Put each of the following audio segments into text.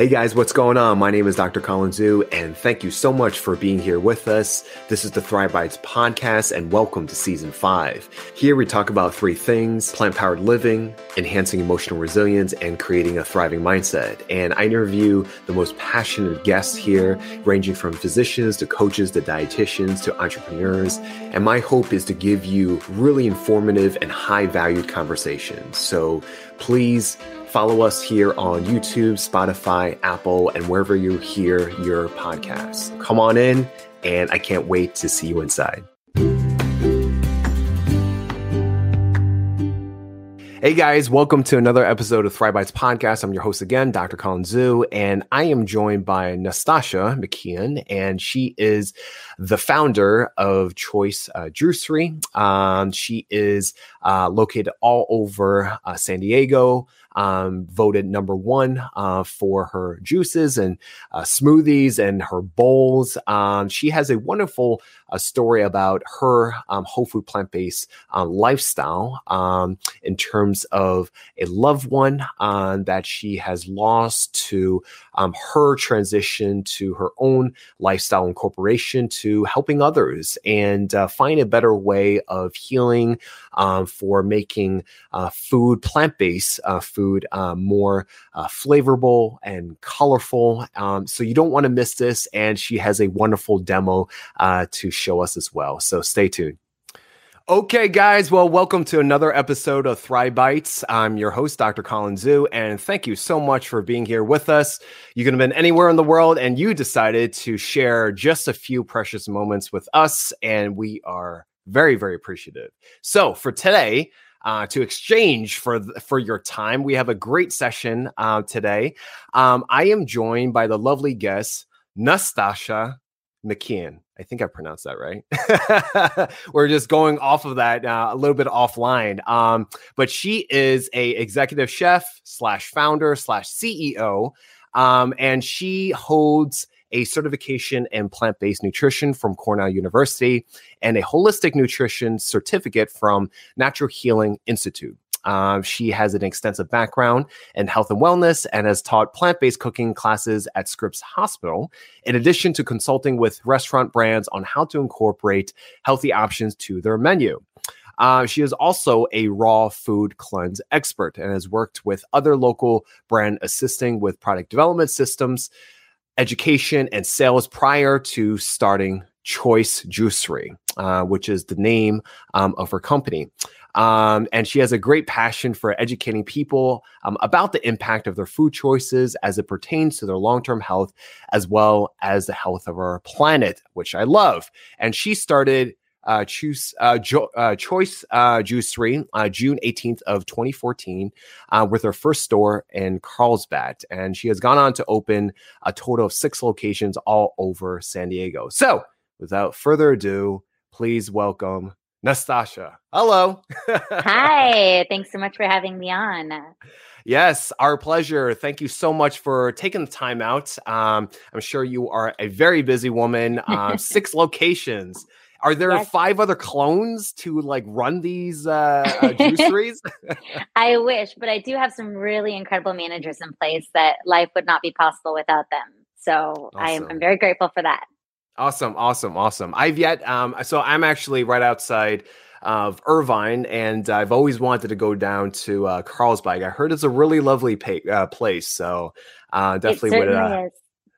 Hey guys, what's going on? My name is Dr. Colin Zhu, and thank you so much for being here with us. This is the Thrive Bites podcast, and welcome to season five. Here we talk about three things plant powered living, enhancing emotional resilience, and creating a thriving mindset. And I interview the most passionate guests here, ranging from physicians to coaches to dietitians to entrepreneurs. And my hope is to give you really informative and high valued conversations. So please Follow us here on YouTube, Spotify, Apple, and wherever you hear your podcasts. Come on in, and I can't wait to see you inside. Hey guys, welcome to another episode of Thrive Bites Podcast. I'm your host again, Dr. Colin Zhu, and I am joined by Nastasha McKeon, and she is the founder of Choice uh, Juicery. Um, she is uh, located all over uh, San Diego, um, voted number one uh, for her juices and uh, smoothies and her bowls. Um, she has a wonderful uh, story about her um, whole food plant based uh, lifestyle um, in terms of a loved one uh, that she has lost to um, her transition to her own lifestyle incorporation to helping others and uh, find a better way of healing um, for making uh, food, plant based uh, food, uh, more flavorful and colorful. Um, so you don't want to miss this. And she has a wonderful demo to show us as well. So stay tuned. Okay, guys. Well, welcome to another episode of Thrive Bites. I'm your host, Dr. Colin Zhu, and thank you so much for being here with us. You could have been anywhere in the world, and you decided to share just a few precious moments with us, and we are very, very appreciative. So, for today, uh, to exchange for for your time, we have a great session uh, today. Um, I am joined by the lovely guest Nastasha McKeon. I think I pronounced that right. We're just going off of that uh, a little bit offline. Um, but she is a executive chef slash founder slash CEO, um, and she holds a certification in plant based nutrition from Cornell University and a holistic nutrition certificate from Natural Healing Institute. Uh, she has an extensive background in health and wellness and has taught plant based cooking classes at Scripps Hospital, in addition to consulting with restaurant brands on how to incorporate healthy options to their menu. Uh, she is also a raw food cleanse expert and has worked with other local brand assisting with product development systems, education, and sales prior to starting Choice Juicery, uh, which is the name um, of her company. Um, and she has a great passion for educating people um, about the impact of their food choices as it pertains to their long term health, as well as the health of our planet, which I love. And she started uh, choose uh, jo- uh, choice uh, juicery uh, June 18th of 2014 uh, with her first store in Carlsbad, and she has gone on to open a total of six locations all over San Diego. So, without further ado, please welcome Nastasha. Hello. Hi. Thanks so much for having me on. Yes, our pleasure. Thank you so much for taking the time out. Um, I'm sure you are a very busy woman. Uh, six locations. Are there yes. five other clones to like run these uh, uh juiceries? I wish, but I do have some really incredible managers in place that life would not be possible without them. So awesome. I'm, I'm very grateful for that. Awesome, awesome, awesome. I've yet, um, so I'm actually right outside of Irvine, and I've always wanted to go down to uh, Carlsbad. I heard it's a really lovely uh, place, so uh, definitely would uh,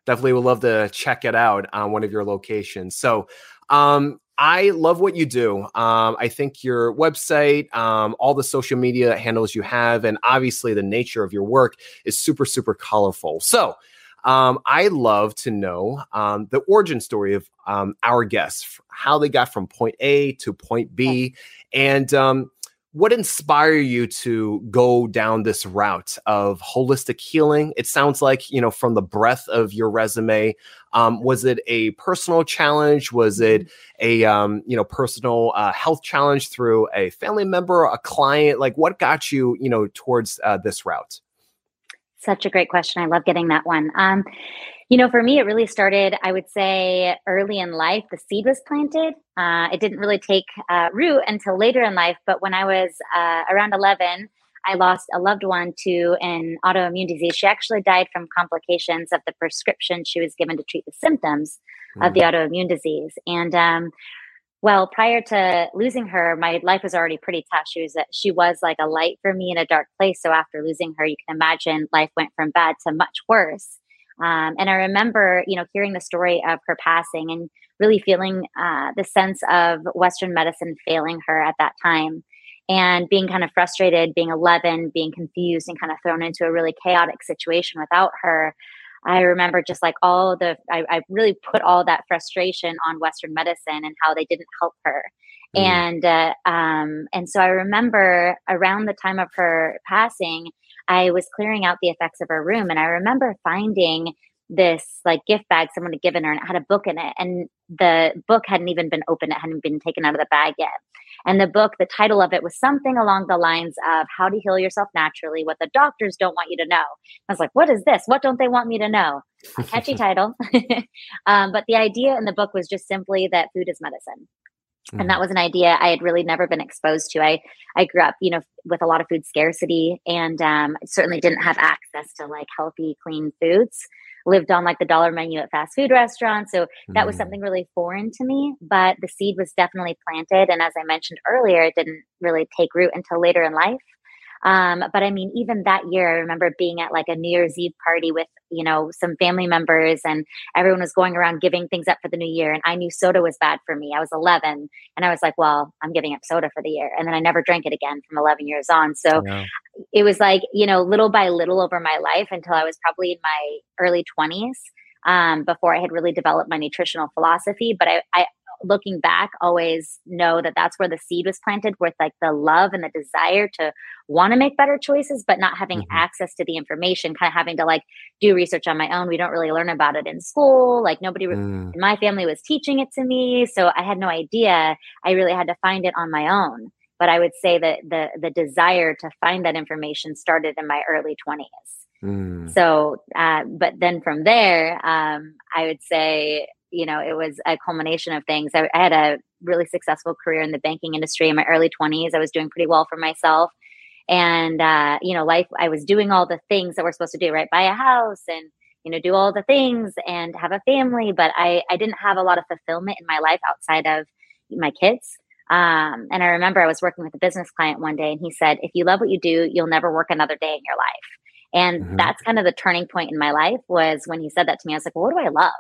definitely would love to check it out on one of your locations. So, um, I love what you do. Um, I think your website, um, all the social media handles you have, and obviously the nature of your work is super, super colorful. So, um, I love to know um, the origin story of um, our guests, how they got from point A to point B, and um, what inspired you to go down this route of holistic healing? It sounds like you know from the breadth of your resume. Um, was it a personal challenge? Was it mm-hmm. a um, you know personal uh, health challenge through a family member, a client? Like what got you you know towards uh, this route? Such a great question. I love getting that one. Um, you know, for me, it really started, I would say, early in life. The seed was planted. Uh, it didn't really take uh, root until later in life. But when I was uh, around 11, I lost a loved one to an autoimmune disease. She actually died from complications of the prescription she was given to treat the symptoms mm. of the mm. autoimmune disease. And um, well, prior to losing her, my life was already pretty tough. She was a, she was like a light for me in a dark place. So after losing her, you can imagine life went from bad to much worse. Um, and I remember, you know, hearing the story of her passing and really feeling uh, the sense of Western medicine failing her at that time and being kind of frustrated, being 11, being confused, and kind of thrown into a really chaotic situation without her. I remember just like all the, I, I really put all that frustration on Western medicine and how they didn't help her. Mm. And uh, um, and so I remember around the time of her passing, I was clearing out the effects of her room, and I remember finding this like gift bag someone had given her and it had a book in it and the book hadn't even been opened it hadn't been taken out of the bag yet and the book the title of it was something along the lines of how to heal yourself naturally what the doctors don't want you to know. I was like what is this? What don't they want me to know? A catchy title. Um, but the idea in the book was just simply that food is medicine. And that mm-hmm. was an idea i had really never been exposed to. I i grew up you know with a lot of food scarcity and um, certainly didn't have access to like healthy clean foods lived on like the dollar menu at fast food restaurants. So that was mm. something really foreign to me, but the seed was definitely planted. And as I mentioned earlier, it didn't really take root until later in life. Um, but I mean, even that year, I remember being at like a New Year's Eve party with, you know, some family members and everyone was going around giving things up for the new year. And I knew soda was bad for me. I was 11 and I was like, well, I'm giving up soda for the year. And then I never drank it again from 11 years on. So yeah. it was like, you know, little by little over my life until I was probably in my early 20s um, before I had really developed my nutritional philosophy. But I, I looking back always know that that's where the seed was planted with like the love and the desire to want to make better choices but not having mm-hmm. access to the information kind of having to like do research on my own we don't really learn about it in school like nobody mm. in my family was teaching it to me so i had no idea i really had to find it on my own but i would say that the the desire to find that information started in my early 20s mm. so uh, but then from there um, i would say you know, it was a culmination of things. I, I had a really successful career in the banking industry in my early 20s. I was doing pretty well for myself. And, uh, you know, life, I was doing all the things that we're supposed to do, right? Buy a house and, you know, do all the things and have a family. But I, I didn't have a lot of fulfillment in my life outside of my kids. Um, and I remember I was working with a business client one day and he said, if you love what you do, you'll never work another day in your life. And mm-hmm. that's kind of the turning point in my life was when he said that to me. I was like, well, what do I love?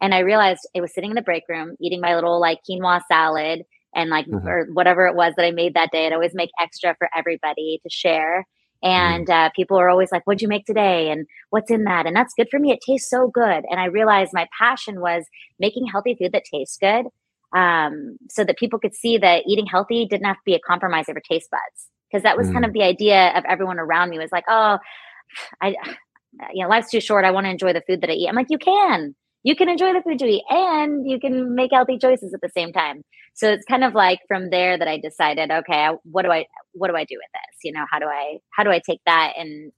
And I realized it was sitting in the break room eating my little like quinoa salad and like mm-hmm. or whatever it was that I made that day. I'd always make extra for everybody to share. And mm-hmm. uh, people are always like, "What'd you make today?" and "What's in that?" And that's good for me. It tastes so good. And I realized my passion was making healthy food that tastes good, um, so that people could see that eating healthy didn't have to be a compromise over taste buds. Because that was mm-hmm. kind of the idea of everyone around me was like, "Oh, I, you know, life's too short. I want to enjoy the food that I eat." I'm like, "You can." You can enjoy the food you eat and you can make healthy choices at the same time. So it's kind of like from there that I decided, okay, what do I what do I do with this? You know, how do I how do I take that and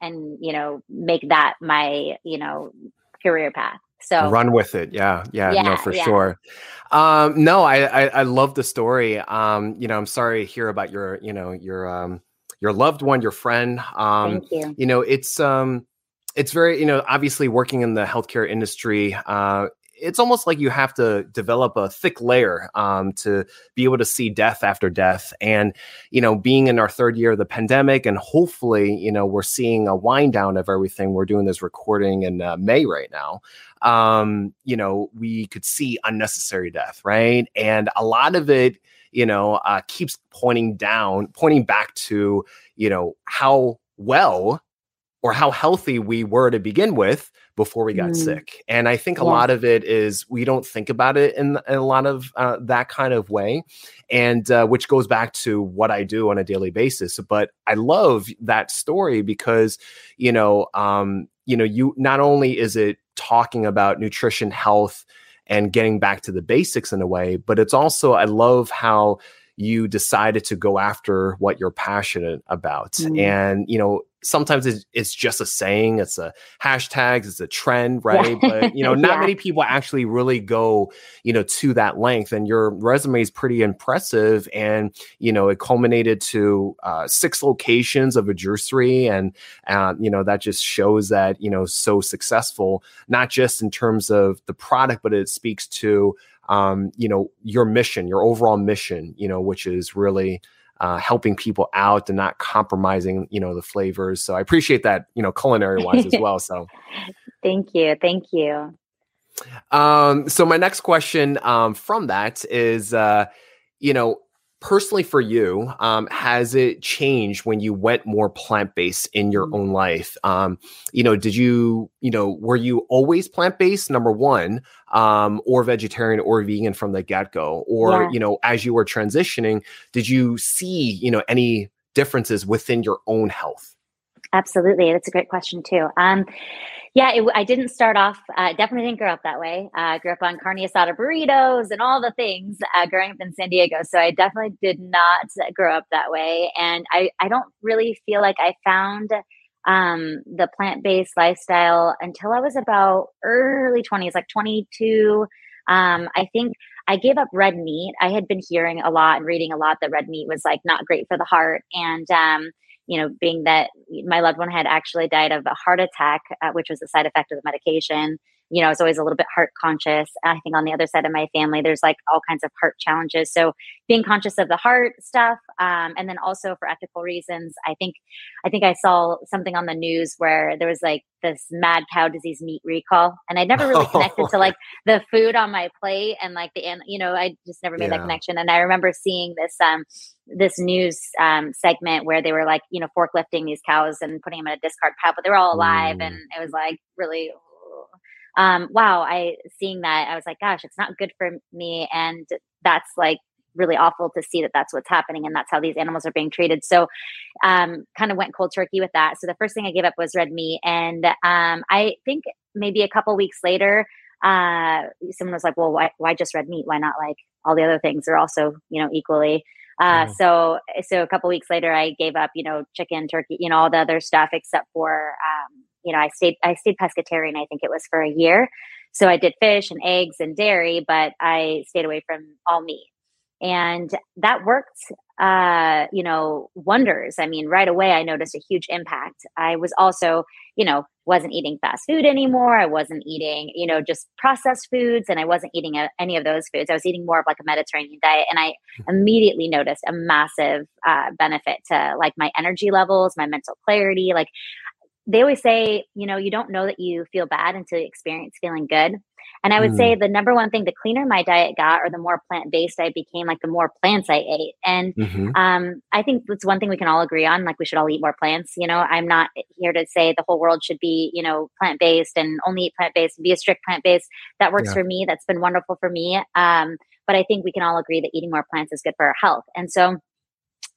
and you know make that my you know career path? So run with it. Yeah. Yeah. yeah no, for yeah. sure. Um, no, I, I, I love the story. Um, you know, I'm sorry to hear about your, you know, your, um, your loved one, your friend. Um, Thank you. you know, it's, um, it's very you know obviously working in the healthcare industry uh, it's almost like you have to develop a thick layer um, to be able to see death after death. And you know being in our third year of the pandemic and hopefully you know we're seeing a wind down of everything. We're doing this recording in uh, may right now. Um, you know we could see unnecessary death right? And a lot of it you know uh, keeps pointing down pointing back to you know how well or how healthy we were to begin with before we got mm. sick. And I think a yeah. lot of it is we don't think about it in, in a lot of uh, that kind of way. And uh, which goes back to what I do on a daily basis. But I love that story because, you know, um, you know, you not only is it talking about nutrition, health, and getting back to the basics in a way, but it's also, I love how you decided to go after what you're passionate about. Mm. And, you know, sometimes it's, it's just a saying, it's a hashtag, it's a trend, right? Yeah. But you know, not yeah. many people actually really go, you know, to that length. And your resume is pretty impressive, and you know, it culminated to uh, six locations of a juicery, and uh, you know, that just shows that you know, so successful, not just in terms of the product, but it speaks to um, you know, your mission, your overall mission, you know, which is really uh, helping people out and not compromising, you know, the flavors. So I appreciate that, you know, culinary wise as well. So thank you. Thank you. Um, so my next question um, from that is, uh, you know, personally for you, um, has it changed when you went more plant based in your mm. own life? Um, you know, did you, you know, were you always plant based, number one, um, or vegetarian or vegan from the get go? Or, yeah. you know, as you were transitioning, did you see, you know, any differences within your own health? Absolutely. That's a great question, too. Um, yeah, it, I didn't start off, uh, definitely didn't grow up that way. Uh, I uh, grew up on carne asada burritos and all the things uh, growing up in San Diego. So I definitely did not grow up that way. And I, I don't really feel like I found um, the plant based lifestyle until I was about early 20s, like 22. Um, I think I gave up red meat. I had been hearing a lot and reading a lot that red meat was like not great for the heart. And, um, you know, being that my loved one had actually died of a heart attack, uh, which was a side effect of the medication you know, I was always a little bit heart conscious. I think on the other side of my family, there's like all kinds of heart challenges. So being conscious of the heart stuff, um, and then also for ethical reasons, I think, I think I saw something on the news where there was like this mad cow disease meat recall, and I never really connected to like the food on my plate and like the, you know, I just never made yeah. that connection. And I remember seeing this, um, this news um, segment where they were like, you know, forklifting these cows and putting them in a discard pile, but they were all alive, mm. and it was like really um, wow, I seeing that, I was like, gosh, it's not good for me. And that's like really awful to see that that's what's happening and that's how these animals are being treated. So, um, kind of went cold turkey with that. So the first thing I gave up was red meat. And um, I think maybe a couple weeks later, uh, someone was like, well, why, why just red meat? Why not like all the other things are also, you know, equally. Uh, so, so a couple weeks later, I gave up, you know, chicken, turkey, you know, all the other stuff except for, um, you know, I stayed I stayed pescatarian. I think it was for a year. So I did fish and eggs and dairy, but I stayed away from all meat. And that worked, uh, you know, wonders. I mean, right away, I noticed a huge impact. I was also, you know, wasn't eating fast food anymore. I wasn't eating, you know, just processed foods, and I wasn't eating a, any of those foods. I was eating more of like a Mediterranean diet, and I hmm. immediately noticed a massive uh, benefit to like my energy levels, my mental clarity. Like they always say, you know, you don't know that you feel bad until you experience feeling good. And I would mm. say the number one thing, the cleaner my diet got, or the more plant based I became, like the more plants I ate. And mm-hmm. um, I think that's one thing we can all agree on. Like we should all eat more plants. You know, I'm not here to say the whole world should be, you know, plant based and only eat plant based, be a strict plant based. That works yeah. for me. That's been wonderful for me. Um, but I think we can all agree that eating more plants is good for our health. And so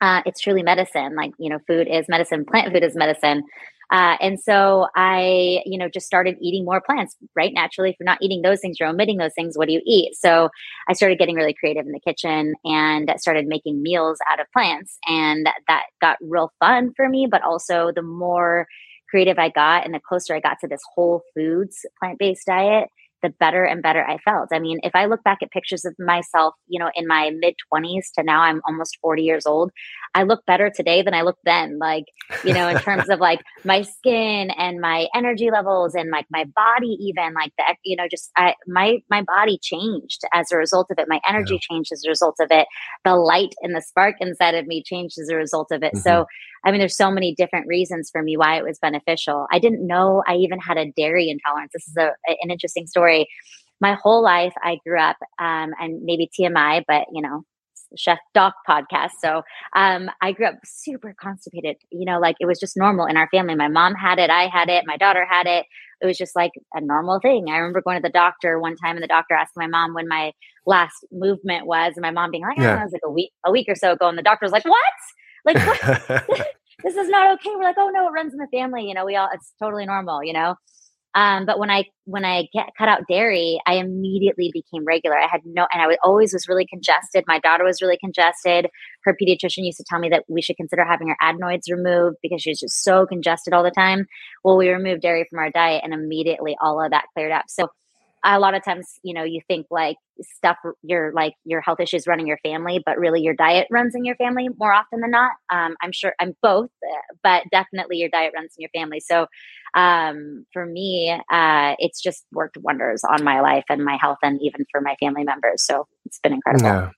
uh, it's truly medicine. Like, you know, food is medicine, plant food is medicine. Uh, and so I, you know, just started eating more plants, right? Naturally, if you're not eating those things, you're omitting those things. What do you eat? So I started getting really creative in the kitchen and started making meals out of plants. And that got real fun for me. But also, the more creative I got and the closer I got to this whole foods plant based diet, the better and better I felt. I mean, if I look back at pictures of myself, you know, in my mid 20s to now I'm almost 40 years old, I look better today than I looked then. Like, you know, in terms of like my skin and my energy levels and like my body, even like that, you know, just I, my, my body changed as a result of it. My energy yeah. changed as a result of it. The light and the spark inside of me changed as a result of it. Mm-hmm. So, I mean, there's so many different reasons for me why it was beneficial. I didn't know I even had a dairy intolerance. This is a, an interesting story. My whole life, I grew up, um, and maybe TMI, but you know, chef doc podcast. So um, I grew up super constipated. You know, like it was just normal in our family. My mom had it, I had it, my daughter had it. It was just like a normal thing. I remember going to the doctor one time, and the doctor asked my mom when my last movement was, and my mom being like, "Oh, yeah. it was like a week, a week or so ago," and the doctor was like, "What?" Like, this is not okay. We're like, oh no, it runs in the family. You know, we all, it's totally normal, you know? Um, but when I when I get cut out dairy, I immediately became regular. I had no, and I was, always was really congested. My daughter was really congested. Her pediatrician used to tell me that we should consider having her adenoids removed because she was just so congested all the time. Well, we removed dairy from our diet, and immediately all of that cleared up. So a lot of times, you know, you think like stuff your like your health issues running your family, but really your diet runs in your family more often than not. Um, I'm sure I'm both, uh, but definitely your diet runs in your family. So um, for me, uh, it's just worked wonders on my life and my health, and even for my family members. So it's been incredible. Yeah.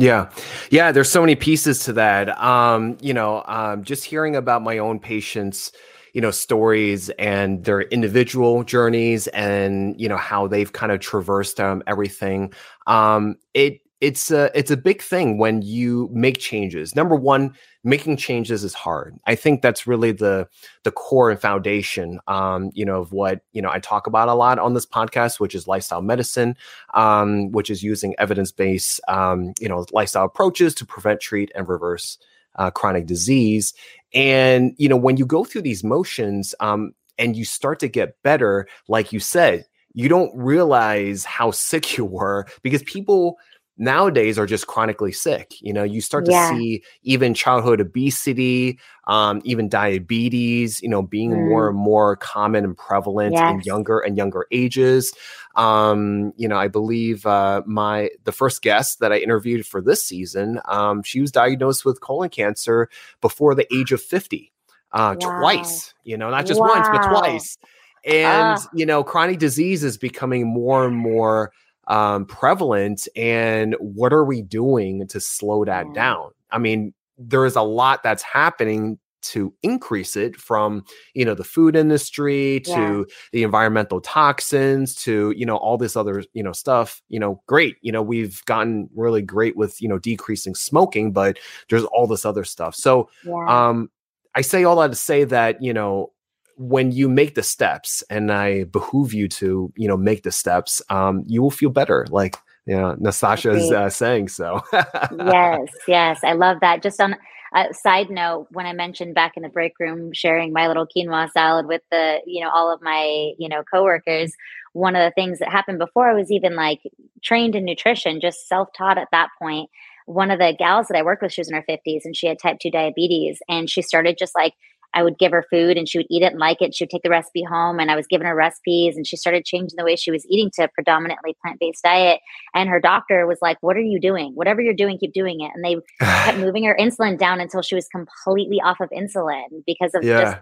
Yeah. Yeah. There's so many pieces to that. Um, you know, um, just hearing about my own patients, you know stories and their individual journeys and you know how they've kind of traversed um, everything. Um, it it's a it's a big thing when you make changes. Number one making changes is hard. I think that's really the the core and foundation um, you know of what you know i talk about a lot on this podcast which is lifestyle medicine um, which is using evidence-based um, you know lifestyle approaches to prevent treat and reverse uh, chronic disease. And you know, when you go through these motions, um, and you start to get better, like you said, you don't realize how sick you were because people nowadays are just chronically sick. You know, you start to yeah. see even childhood obesity, um, even diabetes, you know, being mm. more and more common and prevalent yes. in younger and younger ages. Um, you know, I believe uh, my the first guest that I interviewed for this season, um, she was diagnosed with colon cancer before the age of fifty, uh, wow. twice. You know, not just wow. once but twice. And uh. you know, chronic disease is becoming more and more um, prevalent. And what are we doing to slow that mm. down? I mean, there is a lot that's happening to increase it from you know the food industry to yeah. the environmental toxins to you know all this other you know stuff you know great you know we've gotten really great with you know decreasing smoking but there's all this other stuff so yeah. um i say all that to say that you know when you make the steps and i behoove you to you know make the steps um you will feel better like you know nastasha is uh, saying so yes yes i love that just on uh, side note, when I mentioned back in the break room sharing my little quinoa salad with the, you know, all of my, you know, coworkers, one of the things that happened before I was even like trained in nutrition, just self taught at that point. One of the gals that I worked with, she was in her 50s and she had type 2 diabetes. And she started just like I would give her food and she would eat it and like it. She would take the recipe home and I was giving her recipes and she started changing the way she was eating to a predominantly plant based diet. And her doctor was like, What are you doing? Whatever you're doing, keep doing it. And they kept moving her insulin down until she was completely off of insulin because of yeah. just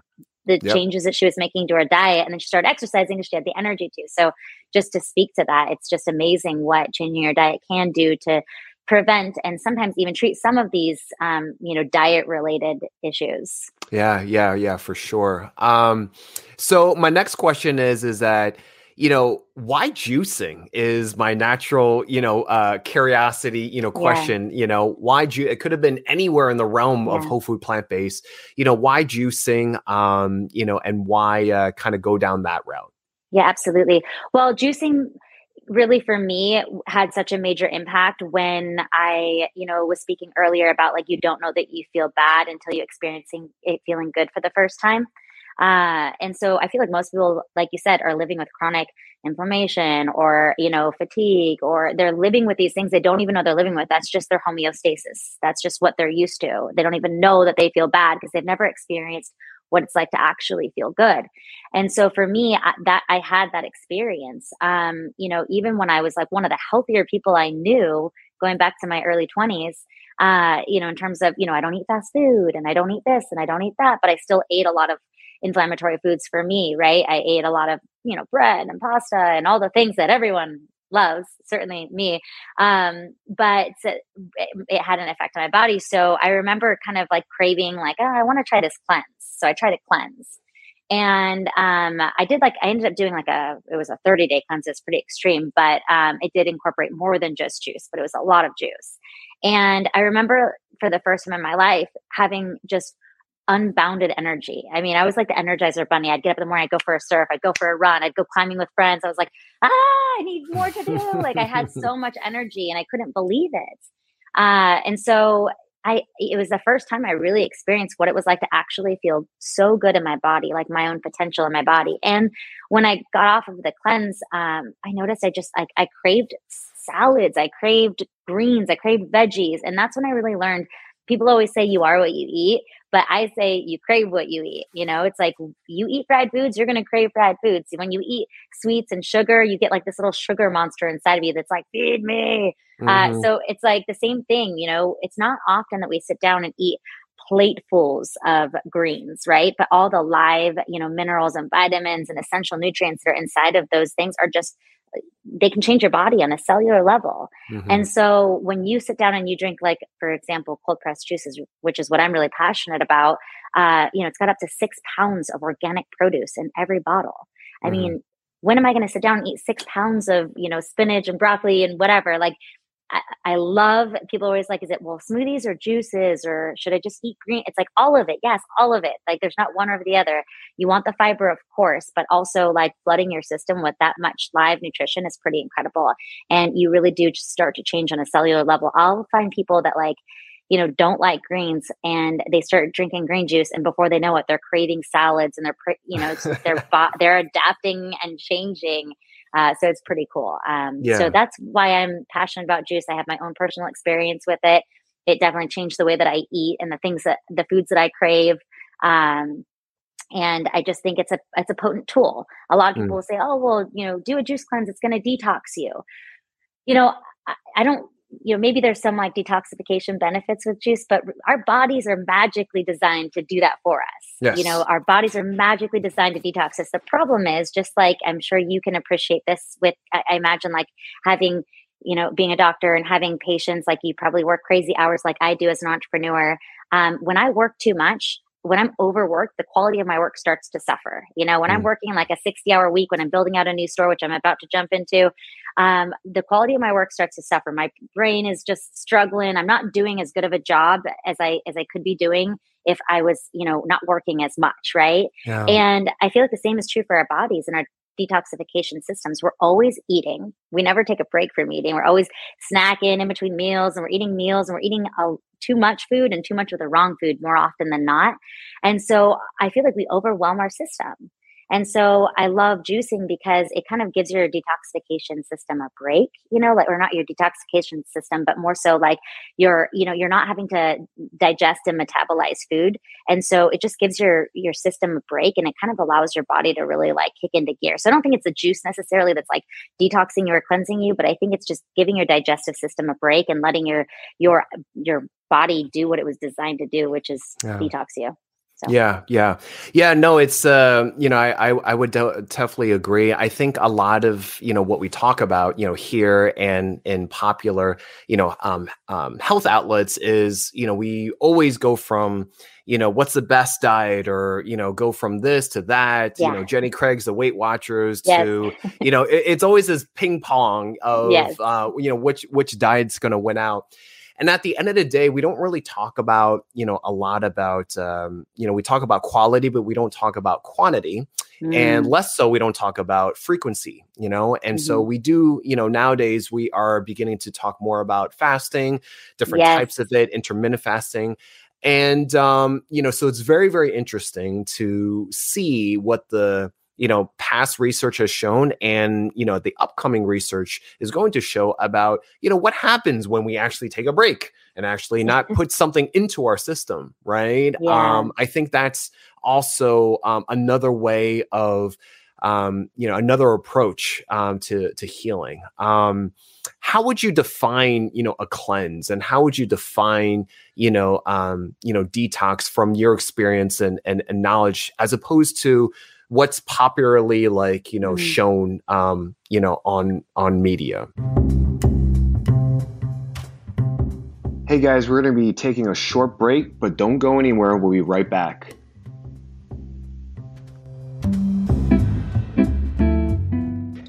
the yep. changes that she was making to her diet. And then she started exercising because she had the energy to. So, just to speak to that, it's just amazing what changing your diet can do to prevent and sometimes even treat some of these um, you know diet related issues. Yeah yeah yeah for sure. Um, so my next question is is that you know why juicing is my natural you know uh curiosity you know question yeah. you know why ju- it could have been anywhere in the realm yeah. of whole food plant based you know why juicing um you know and why uh, kind of go down that route? Yeah absolutely. Well juicing really for me had such a major impact when I, you know, was speaking earlier about like you don't know that you feel bad until you experiencing it feeling good for the first time. Uh, and so I feel like most people, like you said, are living with chronic inflammation or, you know, fatigue, or they're living with these things they don't even know they're living with. That's just their homeostasis. That's just what they're used to. They don't even know that they feel bad because they've never experienced what it's like to actually feel good. And so for me, I, that I had that experience. Um, you know, even when I was like one of the healthier people I knew, going back to my early twenties. Uh, you know, in terms of you know, I don't eat fast food and I don't eat this and I don't eat that, but I still ate a lot of inflammatory foods for me. Right? I ate a lot of you know bread and pasta and all the things that everyone loves certainly me um but it, it, had an effect on my body. So i remember kind of like craving like oh i want to try this cleanse. So i tried a cleanse. And um i did like i ended up doing like a it was a 30 day cleanse it's pretty extreme but um it did incorporate more than just juice but it was a lot of juice. And i remember for the first time in my life having just unbounded energy. I mean, I was like the energizer bunny. I'd get up in the morning, I'd go for a surf, I'd go for a run, I'd go climbing with friends. I was like, ah, I need more to do. like I had so much energy and I couldn't believe it. Uh, and so I it was the first time I really experienced what it was like to actually feel so good in my body, like my own potential in my body. And when I got off of the cleanse, um, I noticed I just like I craved salads, I craved greens, I craved veggies, and that's when I really learned. People always say you are what you eat, but I say you crave what you eat. You know, it's like you eat fried foods, you're going to crave fried foods. When you eat sweets and sugar, you get like this little sugar monster inside of you that's like, feed me. Uh, mm-hmm. Uh, so it's like the same thing. You know, it's not often that we sit down and eat platefuls of greens, right? But all the live, you know, minerals and vitamins and essential nutrients that are inside of those things are just they can change your body on a cellular level. Mm-hmm. And so when you sit down and you drink, like, for example, cold pressed juices, which is what I'm really passionate about, uh, you know, it's got up to six pounds of organic produce in every bottle. I mm-hmm. mean, when am I going to sit down and eat six pounds of, you know, spinach and broccoli and whatever? Like, I, I, love people always like, is it well smoothies or juices or should I just eat green? It's like all of it. Yes, all of it. Like there's not one over the other. You want the fiber, of course, but also like flooding your system with that much live nutrition is pretty incredible. And you really do just start to change on a cellular level. I'll find people that like, you know, don't like greens and they start drinking green juice and before they know it, they're craving salads and they're, you know, they're, they're adapting and changing uh, so it's pretty cool. Um, yeah. So that's why I'm passionate about juice. I have my own personal experience with it. It definitely changed the way that I eat and the things that the foods that I crave. Um, and I just think it's a it's a potent tool. A lot of people mm. will say, "Oh, well, you know, do a juice cleanse. It's going to detox you." You know, I, I don't you know maybe there's some like detoxification benefits with juice but our bodies are magically designed to do that for us. Yes. you know our bodies are magically designed to detox us. The problem is just like i'm sure you can appreciate this with i, I imagine like having you know being a doctor and having patients like you probably work crazy hours like i do as an entrepreneur. Um, when i work too much when I'm overworked, the quality of my work starts to suffer. You know, when mm. I'm working like a 60 hour week, when I'm building out a new store, which I'm about to jump into, um, the quality of my work starts to suffer. My brain is just struggling. I'm not doing as good of a job as I as I could be doing if I was, you know, not working as much, right? Yeah. And I feel like the same is true for our bodies and our detoxification systems. We're always eating. We never take a break from eating. We're always snacking in between meals and we're eating meals and we're eating a, too much food and too much of the wrong food more often than not. And so I feel like we overwhelm our system. And so I love juicing because it kind of gives your detoxification system a break, you know, like, or not your detoxification system, but more so like you're, you know, you're not having to digest and metabolize food. And so it just gives your, your system a break and it kind of allows your body to really like kick into gear. So I don't think it's the juice necessarily that's like detoxing you or cleansing you, but I think it's just giving your digestive system a break and letting your, your, your body do what it was designed to do, which is yeah. detox you. So. Yeah, yeah, yeah. No, it's uh, you know, I I, I would de- definitely agree. I think a lot of you know what we talk about, you know, here and in popular, you know, um, um, health outlets is you know we always go from you know what's the best diet or you know go from this to that yeah. you know jenny craig's the weight watchers yes. to you know it, it's always this ping pong of yes. uh, you know which which diet's going to win out and at the end of the day, we don't really talk about, you know, a lot about, um, you know, we talk about quality, but we don't talk about quantity. Mm. And less so, we don't talk about frequency, you know? And mm-hmm. so we do, you know, nowadays we are beginning to talk more about fasting, different yes. types of it, intermittent fasting. And, um, you know, so it's very, very interesting to see what the, you know past research has shown and you know the upcoming research is going to show about you know what happens when we actually take a break and actually not put something into our system right? Yeah. um i think that's also um, another way of um you know another approach um to to healing. Um how would you define you know a cleanse and how would you define you know um you know detox from your experience and and, and knowledge as opposed to what's popularly like you know mm. shown um you know on on media. Hey guys we're going to be taking a short break but don't go anywhere. We'll be right back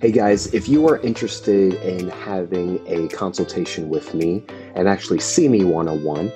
Hey guys, if you are interested in having a consultation with me and actually see me one on one,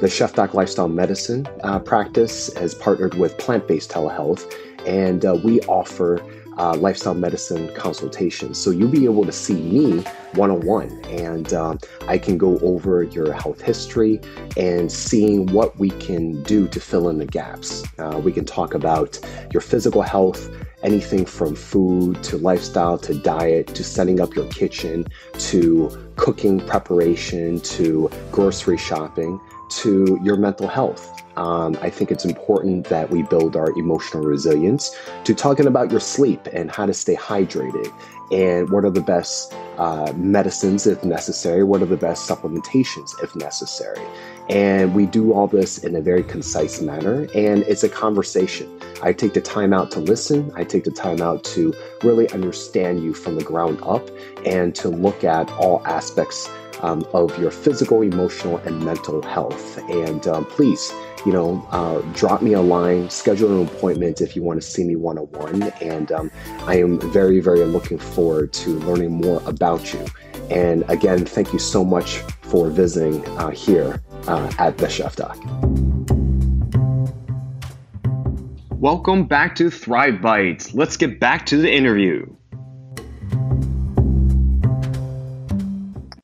the Chef Doc Lifestyle Medicine uh, practice has partnered with Plant Based Telehealth, and uh, we offer uh, lifestyle medicine consultations. So you'll be able to see me one on one, and um, I can go over your health history and seeing what we can do to fill in the gaps. Uh, we can talk about your physical health anything from food to lifestyle to diet to setting up your kitchen to cooking preparation to grocery shopping to your mental health. Um, I think it's important that we build our emotional resilience to talking about your sleep and how to stay hydrated and what are the best uh, medicines if necessary, what are the best supplementations if necessary. And we do all this in a very concise manner, and it's a conversation. I take the time out to listen, I take the time out to really understand you from the ground up and to look at all aspects um, of your physical, emotional, and mental health. And um, please, you know, uh, drop me a line, schedule an appointment if you want to see me one on one. And um, I am very, very looking forward to learning more about you. And again, thank you so much for visiting uh, here uh, at the Chef Doc. Welcome back to Thrive Bites. Let's get back to the interview.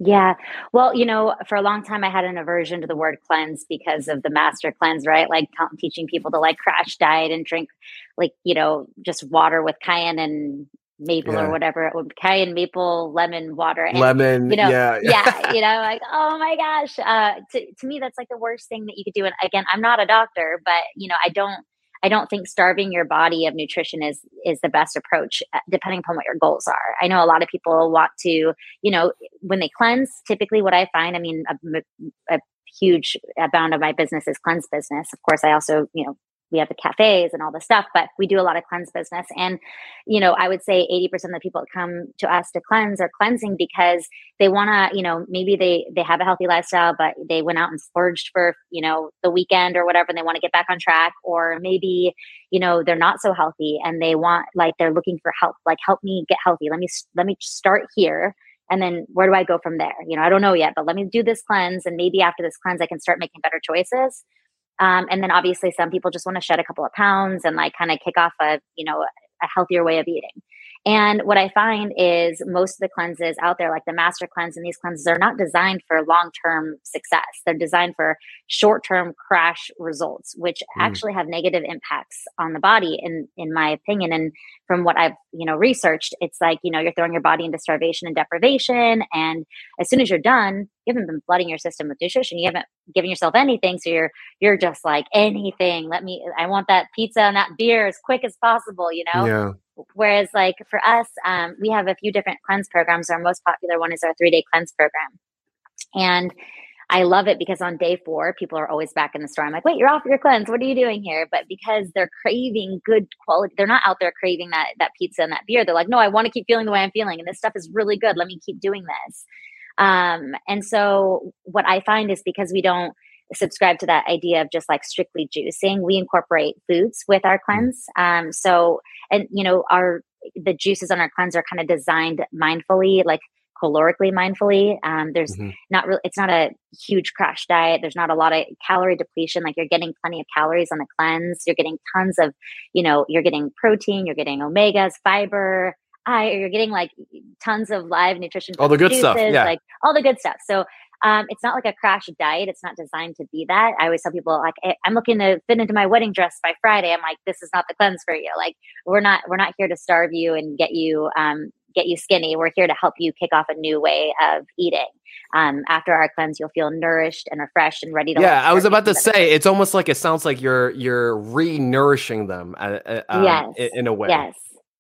Yeah. Well, you know, for a long time I had an aversion to the word cleanse because of the master cleanse, right? Like t- teaching people to like crash diet and drink like, you know, just water with cayenne and maple yeah. or whatever it would cayenne maple lemon water and, lemon you know yeah yeah. you know like oh my gosh uh to, to me that's like the worst thing that you could do and again i'm not a doctor but you know i don't i don't think starving your body of nutrition is is the best approach uh, depending upon what your goals are. I know a lot of people want to you know when they cleanse typically what i find i mean a, a huge amount of my business is cleanse business. Of course i also you know we have the cafes and all the stuff, but we do a lot of cleanse business. And, you know, I would say 80% of the people that come to us to cleanse are cleansing because they want to, you know, maybe they, they have a healthy lifestyle, but they went out and splurged for, you know, the weekend or whatever, and they want to get back on track. Or maybe, you know, they're not so healthy and they want, like, they're looking for help, like, help me get healthy. Let me, let me start here and then where do I go from there? You know, I don't know yet, but let me do this cleanse. And maybe after this cleanse, I can start making better choices. Um, and then obviously some people just want to shed a couple of pounds and like kind of kick off a, you know, a healthier way of eating. And what I find is most of the cleanses out there, like the master cleanse and these cleanses, are not designed for long term success. They're designed for short term crash results, which mm. actually have negative impacts on the body, in in my opinion. And from what I've you know researched, it's like you know you're throwing your body into starvation and deprivation, and as soon as you're done, you haven't been flooding your system with nutrition. You haven't given yourself anything, so you're you're just like anything. Let me. I want that pizza and that beer as quick as possible. You know. Yeah Whereas, like for us, um, we have a few different cleanse programs. Our most popular one is our three day cleanse program. And I love it because on day four, people are always back in the store. I'm like, wait, you're off your cleanse. What are you doing here? But because they're craving good quality, they're not out there craving that that pizza and that beer. They're like, no, I want to keep feeling the way I'm feeling, and this stuff is really good. Let me keep doing this. Um, and so what I find is because we don't subscribe to that idea of just like strictly juicing. We incorporate foods with our mm-hmm. cleanse. Um, so, and you know, our the juices on our cleanse are kind of designed mindfully, like calorically mindfully. Um, there's mm-hmm. not really, it's not a huge crash diet. There's not a lot of calorie depletion. Like you're getting plenty of calories on the cleanse. You're getting tons of, you know, you're getting protein, you're getting omegas, fiber. I, you're getting like tons of live nutrition. All the good juices, stuff. Yeah. Like all the good stuff. So um, it's not like a crash diet. It's not designed to be that. I always tell people like, I'm looking to fit into my wedding dress by Friday. I'm like, this is not the cleanse for you. Like, we're not we're not here to starve you and get you um, get you skinny. We're here to help you kick off a new way of eating. Um, after our cleanse, you'll feel nourished and refreshed and ready to. Yeah, I was about to say it's almost like it sounds like you're you're re-nourishing them. Uh, uh, um, yes, in, in a way. Yes,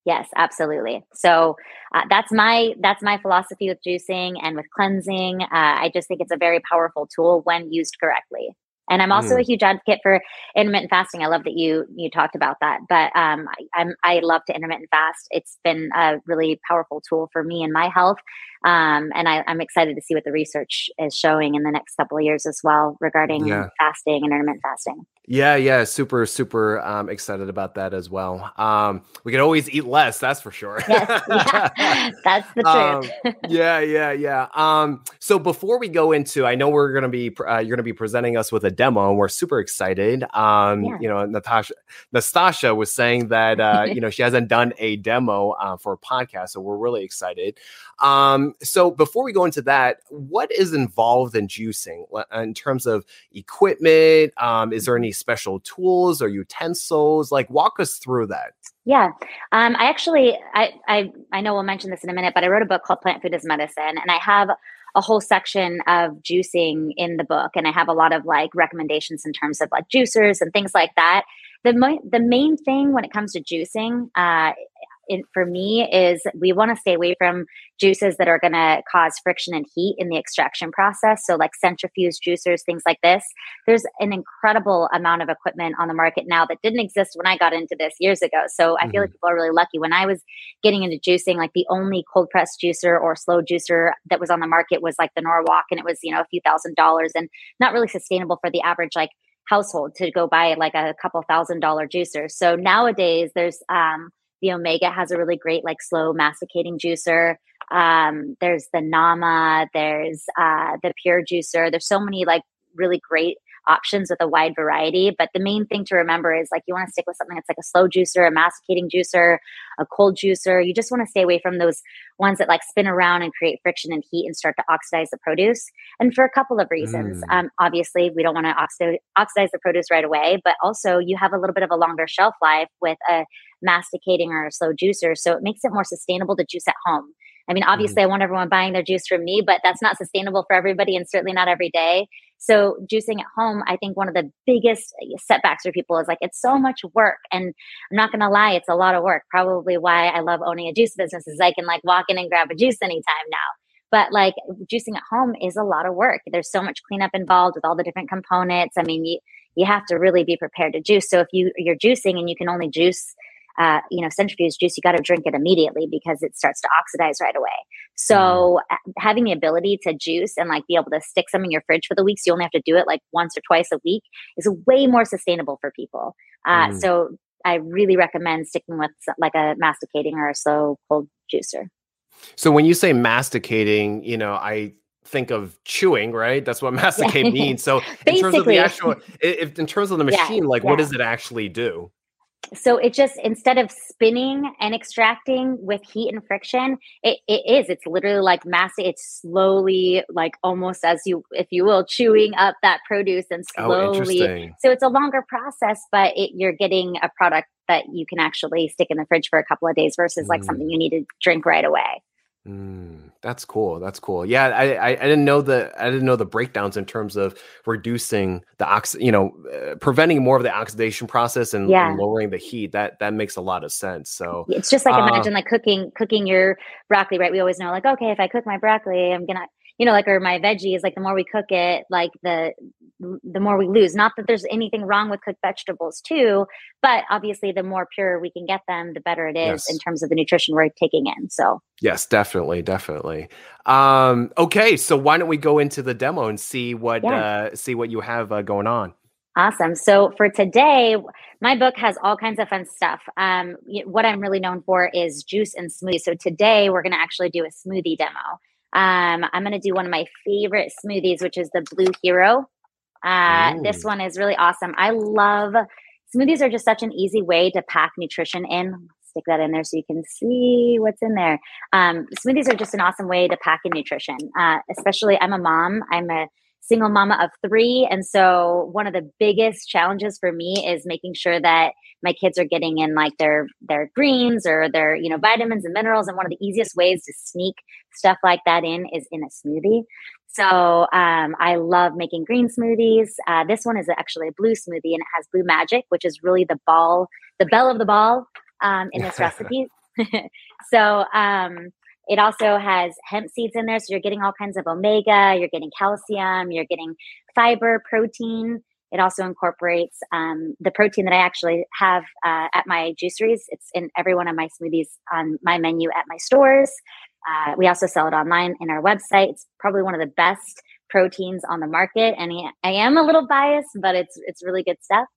Yes, absolutely. So uh, that's my that's my philosophy with juicing and with cleansing. Uh, I just think it's a very powerful tool when used correctly. And I'm also mm. a huge advocate for intermittent fasting. I love that you you talked about that. But um, I, am I love to intermittent fast. It's been a really powerful tool for me and my health. Um, and I, am excited to see what the research is showing in the next couple of years as well regarding yeah. fasting and intermittent fasting. Yeah, yeah, super, super um, excited about that as well. Um, we can always eat less, that's for sure. yes, yeah, that's the truth. um, yeah, yeah, yeah. Um, so before we go into, I know we're gonna be uh, you're gonna be presenting us with a demo, and we're super excited. Um, yeah. You know, Natasha, Nastasha was saying that uh, you know she hasn't done a demo uh, for a podcast, so we're really excited. Um, so before we go into that, what is involved in juicing in terms of equipment? Um, is there any special tools or utensils? Like, walk us through that. Yeah, um, I actually, I, I, I know we'll mention this in a minute, but I wrote a book called Plant Food as Medicine, and I have a whole section of juicing in the book, and I have a lot of like recommendations in terms of like juicers and things like that. The the main thing when it comes to juicing, uh, in, for me is we want to stay away from juices that are going to cause friction and heat in the extraction process. So, like centrifuge juicers, things like this. There's an incredible amount of equipment on the market now that didn't exist when I got into this years ago. So, I mm-hmm. feel like mm-hmm. people are really lucky. When I was getting into juicing, like the only cold press juicer or slow juicer that was on the market was like the Norwalk, and it was, you know, a few thousand dollars and not really sustainable for the average, like, household to go buy like a couple thousand dollar juicer. So nowadays there's um the Omega has a really great like slow masticating juicer. Um, there's the Nama, there's uh, the Pure Juicer. There's so many like really great options with a wide variety. But the main thing to remember is like you want to stick with something that's like a slow juicer, a masticating juicer, a cold juicer. You just want to stay away from those ones that like spin around and create friction and heat and start to oxidize the produce. And for a couple of reasons. Mm. Um, obviously, we don't want to oxidize, oxidize the produce right away, but also you have a little bit of a longer shelf life with a masticating or a slow juicer. So it makes it more sustainable to juice at home. I mean, obviously, mm. I want everyone buying their juice from me, but that's not sustainable for everybody and certainly not every day. So, juicing at home, I think one of the biggest setbacks for people is like, it's so much work. And I'm not going to lie, it's a lot of work. Probably why I love owning a juice business is I can like walk in and grab a juice anytime now. But like juicing at home is a lot of work. There's so much cleanup involved with all the different components. I mean, you, you have to really be prepared to juice. So if you you're juicing and you can only juice uh, you know, centrifuge juice, you got to drink it immediately because it starts to oxidize right away. So mm. having the ability to juice and like be able to stick some in your fridge for the week, so you only have to do it like once or twice a week, is way more sustainable for people. Uh, mm. So I really recommend sticking with like a masticating or a slow cold juicer. So when you say masticating, you know, I think of chewing, right? That's what masticate means. So in terms of the actual, if in terms of the machine, yeah, like yeah. what does it actually do? So it just instead of spinning and extracting with heat and friction it, it is. It's literally like mass it's slowly like almost as you if you will chewing up that produce and oh, slowly. oh, so it's a longer process but it, you're getting a product that you can actually stick in the fridge for a couple of days versus mm. like something you need to drink right away Mm, that's cool. That's cool. Yeah, I, I, I didn't know the I didn't know the breakdowns in terms of reducing the ox, you know, uh, preventing more of the oxidation process and, yeah. and, lowering the heat. That that makes a lot of sense. So it's just like uh, imagine like cooking cooking your broccoli, right? We always know like okay, if I cook my broccoli, I'm gonna you know, like or my veggies, like the more we cook it, like the the more we lose. Not that there's anything wrong with cooked vegetables too, but obviously the more pure we can get them, the better it is yes. in terms of the nutrition we're taking in. So yes, definitely, definitely. Um, okay, so why don't we go into the demo and see what yeah. uh, see what you have uh, going on? Awesome. So for today, my book has all kinds of fun stuff. Um, what I'm really known for is juice and smoothie. So today we're going to actually do a smoothie demo. Um, I'm going to do one of my favorite smoothies, which is the Blue Hero. Uh, this one is really awesome. I love smoothies are just such an easy way to pack nutrition in. Stick that in there so you can see what's in there. Um, smoothies are just an awesome way to pack in nutrition. Uh, especially, I'm a mom. I'm a single mama of three. And so one of the biggest challenges for me is making sure that my kids are getting in like their their greens or their, you know, vitamins and minerals. And one of the easiest ways to sneak stuff like that in is in a smoothie. So um, I love making green smoothies. Uh, this one is actually a blue smoothie and it has blue magic, which is really the ball, the belle of the ball um, in this recipe. so um, it also has hemp seeds in there. So you're getting all kinds of omega, you're getting calcium, you're getting fiber, protein. It also incorporates um, the protein that I actually have uh, at my juiceries. It's in every one of my smoothies on my menu at my stores. Uh, we also sell it online in our website. It's probably one of the best proteins on the market, and I am a little biased, but it's it's really good stuff.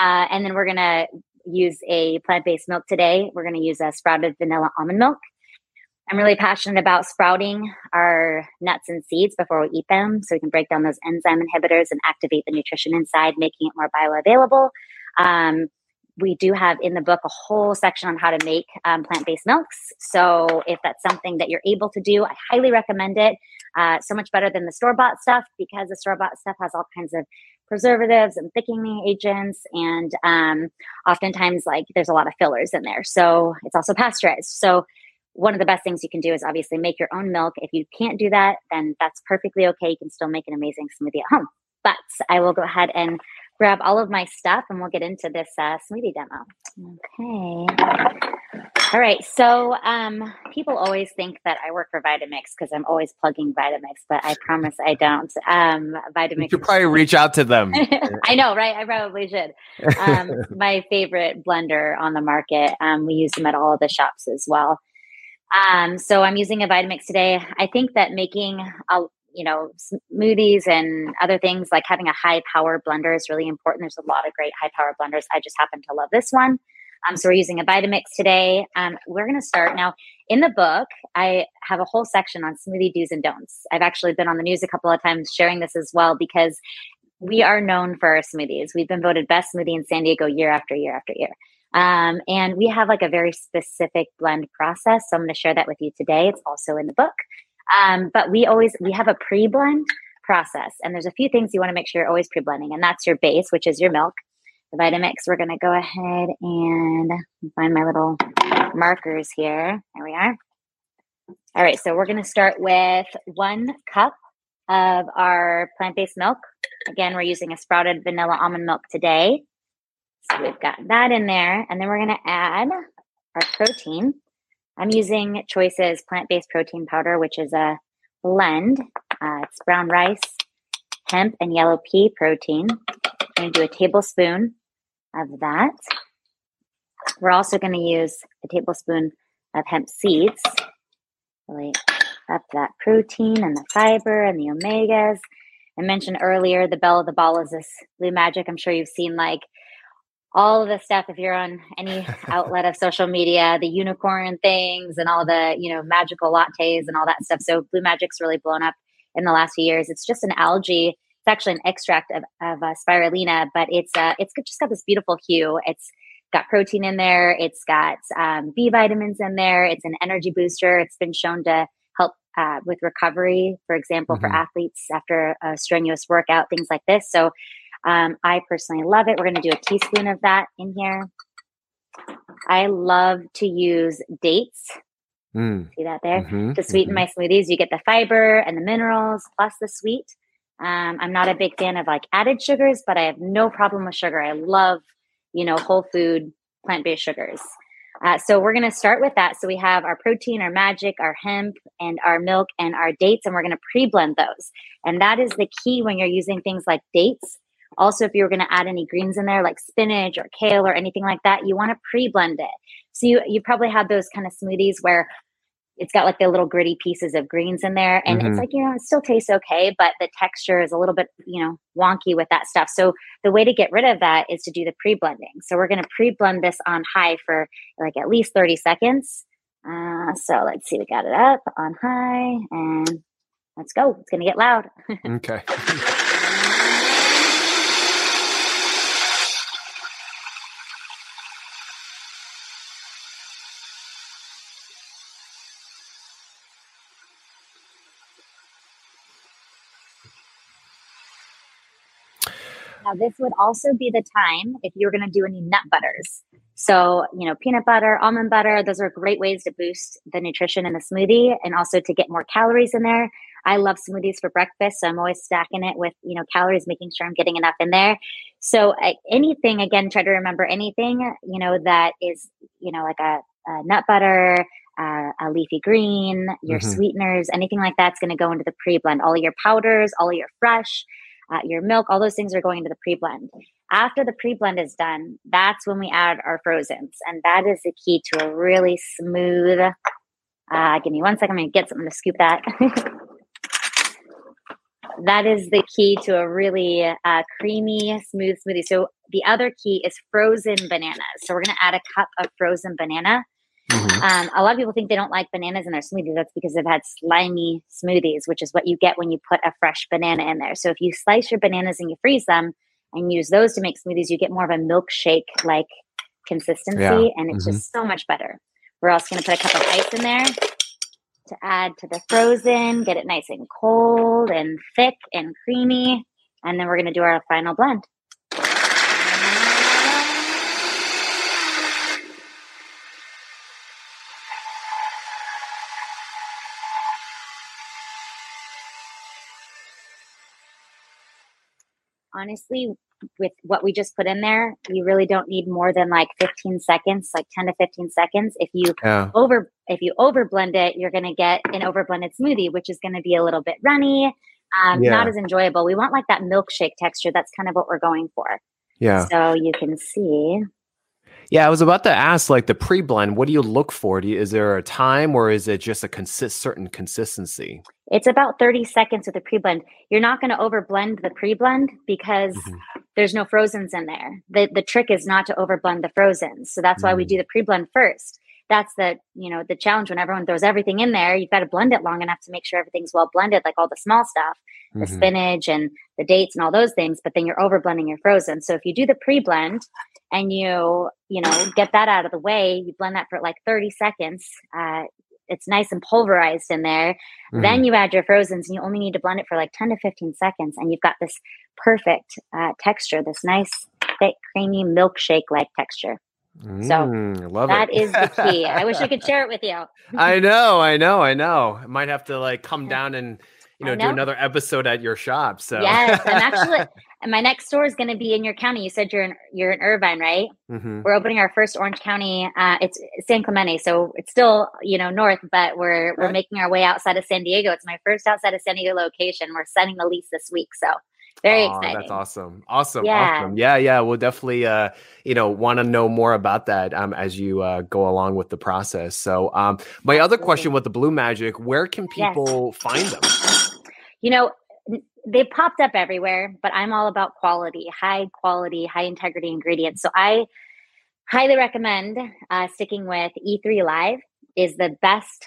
Uh, and then we're to use a plant based milk today. We're to use a sprouted vanilla almond milk. I'm really passionate about sprouting our nuts and seeds before we eat them so we can break down those enzyme inhibitors and activate the nutrition inside, making it more bioavailable. Um, we do have in the book a whole section on how to make um, plant-based milks. So if that's something that you're able to do i highly recommend it. Uh, so much better than the store-bought stuff because the store-bought stuff has all kinds of preservatives and thickening agents and um, oftentimes like there's a lot of fillers in there. So it's also pasteurized. So one of the best things you can do is obviously make your own milk if you can't do that then that's perfectly okay you can still make an amazing smoothie at home but i will go ahead and grab all of my stuff and we'll get into this uh, smoothie demo. Okay. All right. So um, people always think that I work for Vitamix because I'm always plugging Vitamix, but I promise I don't. Um, Vitamix. You should probably reach out to them. I know, right? I probably should. Um, my favorite blender on the market. Um, we use them at all of the shops as well. Um, so I'm using a Vitamix today. I think that making a you know smoothies and other things like having a high power blender is really important. There's a lot of great high power blenders. I just happen to love this one. Um, so we're using a vitamix today. Um, we're going to start now. In the book i have a whole section on smoothie do's and don'ts. I've actually been on the news a couple of times sharing this as well because we are known for our smoothies. We've been voted best smoothie in san diego year after year after year um, and we have like a very specific blend process so i'm going to share that with you today it's also in the book um, but we always we have a pre-blend process, and there's a few things you want to make sure you're always pre-blending, and that's your base, which is your milk. The Vitamix, we're going to go ahead and find my little markers here. There we are. All right, so we're going to start with one cup of our plant based milk. Again, we're using a sprouted vanilla almond milk today. So we've got that in there. And then we're going to add our protein. I'm using Choices plant based protein powder, which is a blend. Uh, it's brown rice, hemp, and yellow pea protein. I'm going to do a tablespoon of that. We're also going to use a tablespoon of hemp seeds. Really up that protein and the fiber and the omegas. I mentioned earlier the belle of the ball is this blue magic. I'm sure you've seen like all of the stuff if you're on any outlet of social media the unicorn things and all the you know magical lattes and all that stuff. So blue magic's really blown up in the last few years. It's just an algae it's actually an extract of, of uh, spirulina but it's uh, it's just got this beautiful hue. It's got protein in there. It's got um, b vitamins in there. It's an energy booster. It's been shown to help uh, with recovery for example mm-hmm. for athletes after a strenuous workout things like this. So um, I personally love it. We're going to do a teaspoon of that in here. I love to use dates. Mm. See that there? Mm-hmm, to sweeten mm-hmm. my smoothies, you get the fiber and the minerals plus the sweet. Um, I'm not a big fan of like added sugars, but I have no problem with sugar. I love, you know, whole food plant based sugars. Uh, so we're going to start with that. So we have our protein, our magic, our hemp, and our milk and our dates, and we're going to pre blend those. And that is the key when you're using things like dates also, if you were going to add any greens in there, like spinach or kale or anything like that, you want to pre-blend it. So you you probably had those kind of smoothies where it's got like the little gritty pieces of greens in there, and mm-hmm. it's like you know it still tastes okay, but the texture is a little bit you know wonky with that stuff. So the way to get rid of that is to do the pre-blending. So we're going to pre-blend this on high for like at least thirty seconds. Uh, so let's see, we got it up on high, and let's go. It's going to get loud. okay. This would also be the time if you're going to do any nut butters. So, you know, peanut butter, almond butter, those are great ways to boost the nutrition in the smoothie and also to get more calories in there. I love smoothies for breakfast, so I'm always stacking it with, you know, calories, making sure I'm getting enough in there. So, uh, anything, again, try to remember anything, you know, that is, you know, like a, a nut butter, uh, a leafy green, your mm-hmm. sweeteners, anything like that's going to go into the pre blend. All your powders, all your fresh, uh, your milk, all those things are going into the pre blend. After the pre blend is done, that's when we add our frozens. And that is the key to a really smooth. Uh, give me one second. I'm going to get something to scoop that. that is the key to a really uh, creamy, smooth smoothie. So the other key is frozen bananas. So we're going to add a cup of frozen banana. Mm-hmm. Um, a lot of people think they don't like bananas in their smoothies. That's because they've had slimy smoothies, which is what you get when you put a fresh banana in there. So if you slice your bananas and you freeze them and use those to make smoothies, you get more of a milkshake like consistency, yeah. and it's mm-hmm. just so much better. We're also going to put a cup of ice in there to add to the frozen, get it nice and cold and thick and creamy. And then we're going to do our final blend. Honestly, with what we just put in there, you really don't need more than like 15 seconds, like 10 to 15 seconds. If you yeah. over if you over blend it, you're going to get an over blended smoothie, which is going to be a little bit runny, um, yeah. not as enjoyable. We want like that milkshake texture. That's kind of what we're going for. Yeah. So you can see yeah, I was about to ask, like the pre-blend, what do you look for? Do you, is there a time, or is it just a consist certain consistency? It's about thirty seconds with the pre-blend. You're not going to overblend the pre-blend because mm-hmm. there's no frozens in there. the The trick is not to overblend the frozens, so that's why mm-hmm. we do the pre-blend first. That's the you know the challenge when everyone throws everything in there. You've got to blend it long enough to make sure everything's well blended, like all the small stuff, the mm-hmm. spinach and the dates and all those things. But then you're overblending your frozen. So if you do the pre-blend and you you know get that out of the way you blend that for like 30 seconds uh, it's nice and pulverized in there mm-hmm. then you add your frozens and you only need to blend it for like 10 to 15 seconds and you've got this perfect uh, texture this nice thick creamy milkshake like texture Mm, so that is the key. I wish I could share it with you. I know, I know, I know. I might have to like come down and you know, know, do another episode at your shop. So yes, I'm actually and my next store is going to be in your county. You said you're in you're in Irvine, right? Mm-hmm. We're opening our first Orange County. Uh, it's San Clemente, so it's still you know north, but we're we're making our way outside of San Diego. It's my first outside of San Diego location. We're setting the lease this week, so very oh, exciting. That's awesome. Awesome. Yeah. Awesome. Yeah. Yeah. We'll definitely, uh, you know, want to know more about that um, as you uh, go along with the process. So, um, my Absolutely. other question with the Blue Majik, where can people yes. find them? You know, they popped up everywhere, but I'm all about quality, high quality, high integrity ingredients. So I highly recommend uh, sticking with E3 Live is the best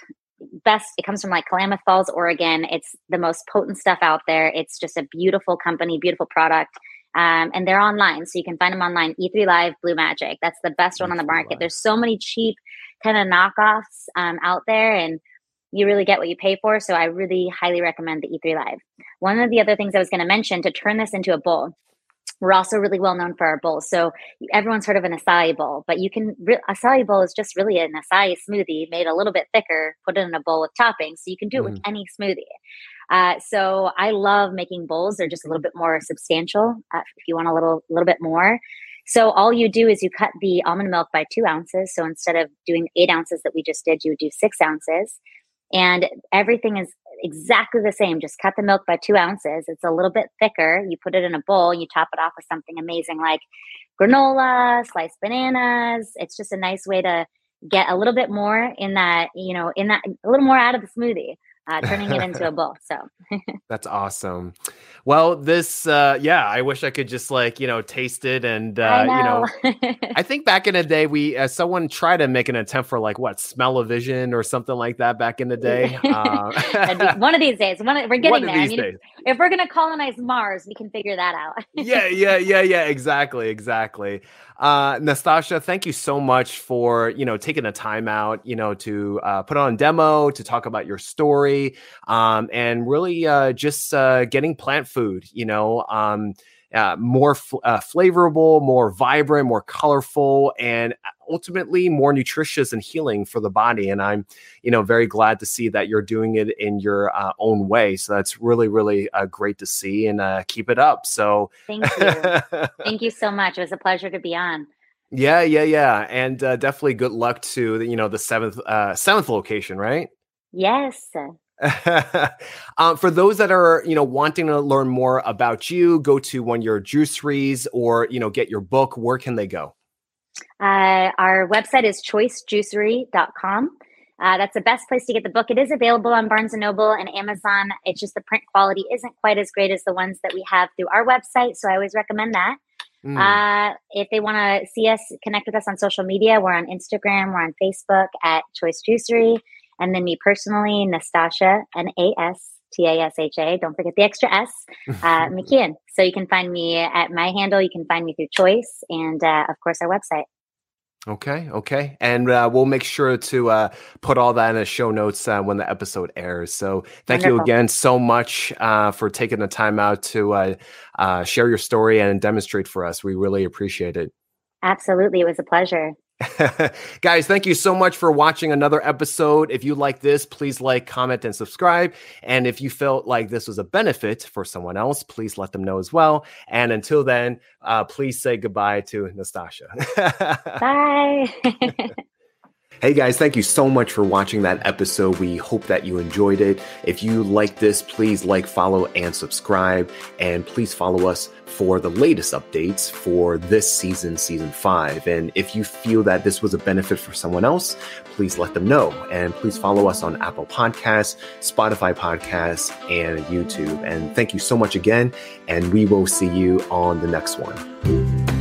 best it comes from like Klamath Falls, Oregon. It's the most potent stuff out there. It's just a beautiful company, beautiful product. Um, and they're online, so you can find them online. E3 Live, Blue Majik. That's the best one on the market. There's so many cheap kind of knockoffs um, out there, and you really get what you pay for. So I really highly recommend the E3 Live. One of the other things I was going to mention to turn this into a bowl, we're also really well known for our bowls. So everyone's heard of an acai bowl, but you can re- acai bowl is just really an acai smoothie made a little bit thicker, put it in a bowl with toppings. So you can do it mm. with any smoothie. Uh, so I love making bowls. They're just a little bit more substantial. Uh, if you want a little, little bit more. So all you do is you cut the almond milk by two ounces. So instead of doing eight ounces that we just did, you would do six ounces and everything is exactly the same. Just cut the milk by two ounces. It's a little bit thicker. You put it in a bowl. You top it off with something amazing like granola, sliced bananas. It's just a nice way to get a little bit more in that, you know, in that a little more out of the smoothie uh, turning it into a bowl. So that's awesome. Well, this, uh, yeah, I wish I could just like, you know, taste it. And, uh, know. you know, I think back in the day, we, uh, someone tried to make an attempt for like what, Smell-O-Vision or something like that back in the day. Uh, one of these days, one of, we're getting there. I mean, if, if, we're going to colonize Mars, we can figure that out. yeah, yeah, yeah, yeah, exactly, exactly. Uh, Nastasha, thank you so much for you know taking the time out, you know, to uh, put on demo, to talk about your story, um, and really uh, just uh, getting plant food, you know. Um, uh, more f- uh, flavorful, more vibrant, more colorful, and ultimately more nutritious and healing for the body. And I'm, you know, very glad to see that you're doing it in your uh, own way. So that's really, really uh, great to see, and uh, keep it up. So thank you, thank you so much. It was a pleasure to be on. Yeah, yeah, yeah, and uh, definitely good luck to the, you know the seventh seventh location, right? Yes. um, for those that are, you know, wanting to learn more about you, go to one of your juiceries or, you know, get your book. Where can they go? Uh, our website is choicejuicery.com. Uh, that's the best place to get the book. It is available on Barnes and Noble and Amazon. It's just the print quality isn't quite as great as the ones that we have through our website, so I always recommend that. Mm. Uh, if they want to see us, connect with us on social media, we're on Instagram, we're on Facebook at Choice Juicery. And then me personally, Nastasha, N A S T A S H A. Don't forget the extra S, uh, McKeon. So you can find me at my handle. You can find me through Choice and, uh, of course, our website. Okay, okay. And uh, we'll make sure to uh, put all that in the show notes uh, when the episode airs. So thank Wonderful. you again so much uh, for taking the time out to uh, uh, share your story and demonstrate for us. We really appreciate it. Absolutely. It was a pleasure. Guys, thank you so much for watching another episode. If you like this, please like, comment, and subscribe. And if you felt like this was a benefit for someone else, please let them know as well. And until then, uh, please say goodbye to Nastasha. Bye. Hey guys, thank you so much for watching that episode. We hope that you enjoyed it. If you like this, please like, follow, and subscribe. And please follow us for the latest updates for this season, season five. And if you feel that this was a benefit for someone else, please let them know. And please follow us on Apple Podcasts, Spotify Podcasts, and YouTube. And thank you so much again. And we will see you on the next one.